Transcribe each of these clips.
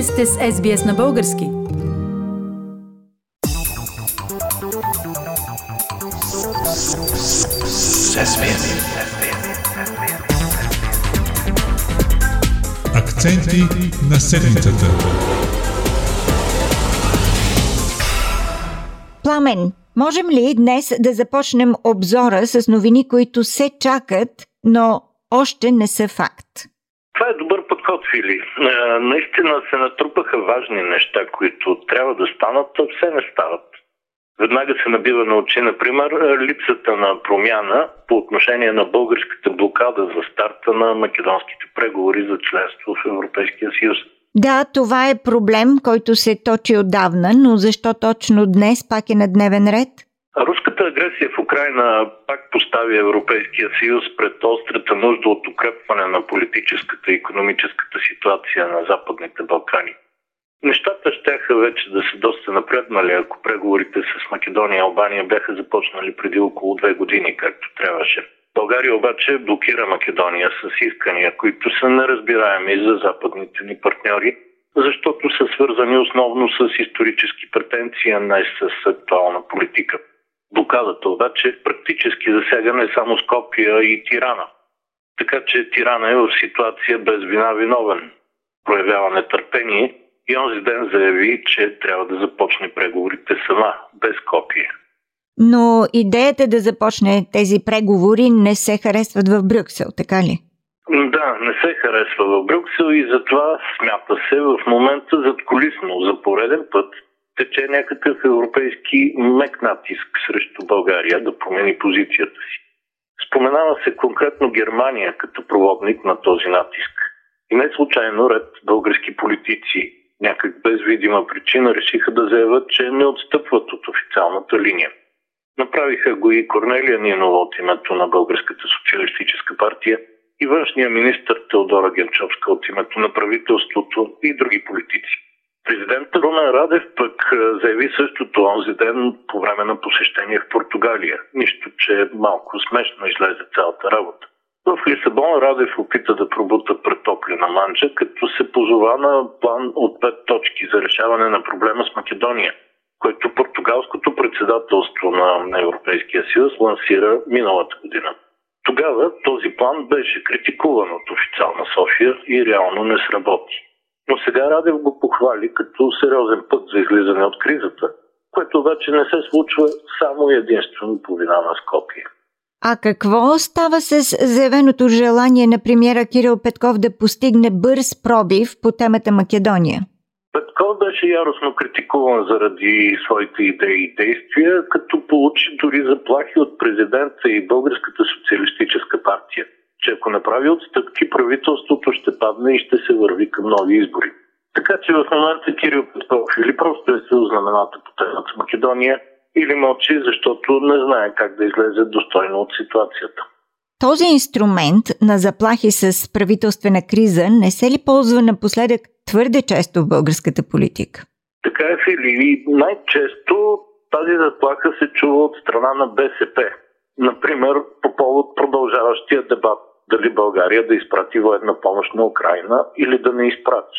Вие сте с SBS на български. Акценти на седмицата. Пламен, можем ли днес да започнем обзора с новини, които се чакат, но още не са факт? Това е добър подход, Фили. Е, наистина се натрупаха важни неща, които трябва да станат, а все не стават. Веднага се набива на очи, например, липсата на промяна по отношение на българската блокада за старта на македонските преговори за членство в Европейския съюз. Да, това е проблем, който се точи отдавна, но защо точно днес пак е на дневен ред? Руската агресия в Украина пак постави Европейския съюз пред острата нужда от укрепване на политическата и економическата ситуация на Западните Балкани. Нещата щяха вече да са доста напреднали, ако преговорите с Македония и Албания бяха започнали преди около две години, както трябваше. България обаче блокира Македония с искания, които са неразбираеми за западните ни партньори, защото са свързани основно с исторически претенции, а не с актуална политика. Блокадата обаче практически засяга не само Скопия и Тирана. Така че Тирана е в ситуация без вина виновен. Проявява нетърпение и онзи ден заяви, че трябва да започне преговорите сама, без копия. Но идеята да започне тези преговори не се харесват в Брюксел, така ли? Да, не се харесва в Брюксел и затова смята се в момента зад колисно за пореден път тече някакъв европейски мек натиск срещу България да промени позицията си. Споменава се конкретно Германия като проводник на този натиск. И не случайно ред български политици някак без видима причина решиха да заявят, че не отстъпват от официалната линия. Направиха го и Корнелия Нинова от името на Българската социалистическа партия и външния министр Теодора Генчовска от името на правителството и други политици. Президентът Румен Радев пък заяви същото онзи ден по време на посещение в Португалия. Нищо, че малко смешно излезе цялата работа. В Лисабон Радев опита да пробута претоплена манджа, като се позова на план от пет точки за решаване на проблема с Македония, който португалското председателство на Европейския съюз лансира миналата година. Тогава този план беше критикуван от официална София и реално не сработи. Но сега Радев го похвали като сериозен път за излизане от кризата, което обаче не се случва само единствено по вина на Скопия. А какво става с заявеното желание на премиера Кирил Петков да постигне бърз пробив по темата Македония? Петков беше яростно критикуван заради своите идеи и действия, като получи дори заплахи от президента и Българската социалистическа партия, че ако направи отстъпки, правителството ще падне и ще се върви към нови избори. Така че в момента Кирил Петков или просто е сил знамената по темата Македония, или мълчи, защото не знае как да излезе достойно от ситуацията. Този инструмент на заплахи с правителствена криза не се ли ползва напоследък твърде често в българската политика? Така е, Фили. Най-често тази заплаха се чува от страна на БСП. Например, по повод продължаващия дебат дали България да изпрати военна помощ на Украина или да не изпрати.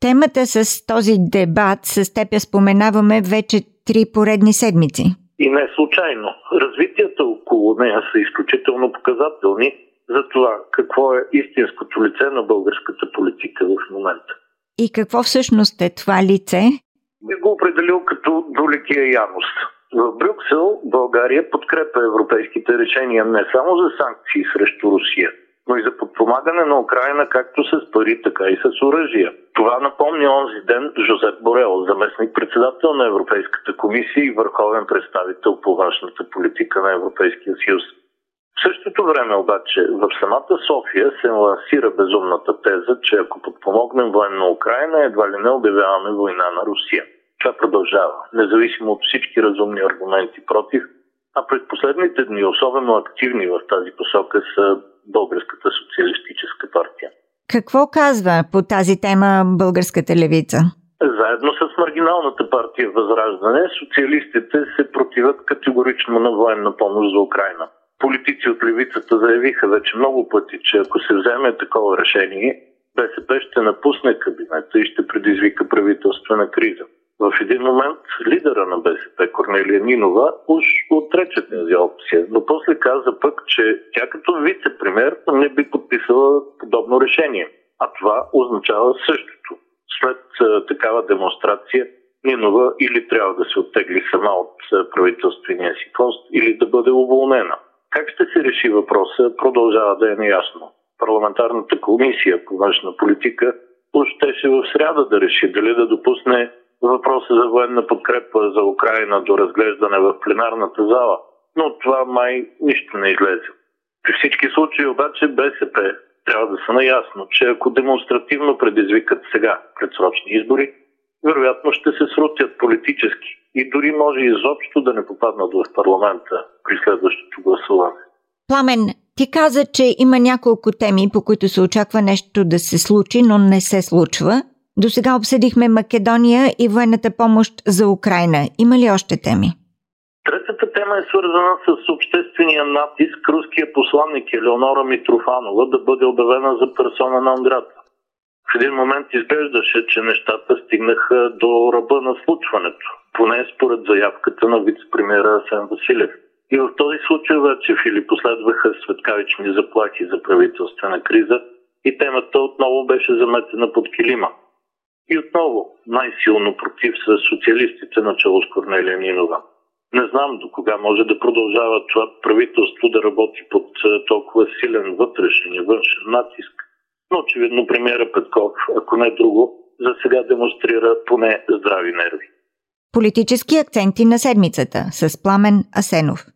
Темата с този дебат с теб я споменаваме вече три поредни седмици. И не случайно. Развитията около нея са изключително показателни за това какво е истинското лице на българската политика в момента. И какво всъщност е това лице? Би го определил като двуликия Янус. В Брюксел България подкрепя европейските решения не само за санкции срещу Русия – но и за подпомагане на Украина както с пари, така и с оръжия. Това напомни онзи ден Жозеп Борел, заместник председател на Европейската комисия и върховен представител по външната политика на Европейския съюз. В същото време обаче в самата София се лансира безумната теза, че ако подпомогнем военно Украина, едва ли не обявяваме война на Русия. Това продължава, независимо от всички разумни аргументи против, а през последните дни особено активни в тази посока са Българската социалистическа партия. Какво казва по тази тема българската левица? Заедно с маргиналната партия Възраждане, социалистите се противят категорично на военна помощ за Украина. Политици от левицата заявиха вече много пъти, че ако се вземе такова решение, БСП ще напусне кабинета и ще предизвика правителствена криза. В един момент лидера на БСП, Корнелия Нинова, уж отрече тази опция, но после каза пък, че тя като вице-премьер не би подписала подобно решение. А това означава същото. След такава демонстрация Нинова или трябва да се оттегли сама от правителствения си пост, или да бъде уволнена. Как ще се реши въпроса, продължава да е неясно. Парламентарната комисия по външна политика щеше в сряда да реши дали да допусне въпроса за военна подкрепа за Украина до разглеждане в пленарната зала, но това май нищо не излезе. При всички случаи обаче БСП трябва да са наясно, че ако демонстративно предизвикат сега предсрочни избори, вероятно ще се срутят политически и дори може изобщо да не попаднат в парламента при следващото гласуване. Пламен, ти каза, че има няколко теми, по които се очаква нещо да се случи, но не се случва. До сега обсъдихме Македония и военната помощ за Украина. Има ли още теми? Третата тема е свързана с обществения натиск руския посланник Елеонора Митрофанова да бъде обявена за персона на Анград. В един момент изглеждаше, че нещата стигнаха до ръба на случването, поне според заявката на вице-премьера Асен Василев. И в този случай вече Фили последваха светкавични заплахи за правителствена криза и темата отново беше заметена под килима. И отново най-силно против са социалистите начало с Корнелия Нинова. Не знам до кога може да продължава това правителство да работи под толкова силен вътрешен и външен натиск. Но очевидно премиера Петков, ако не друго, за сега демонстрира поне здрави нерви. Политически акценти на седмицата с Пламен Асенов.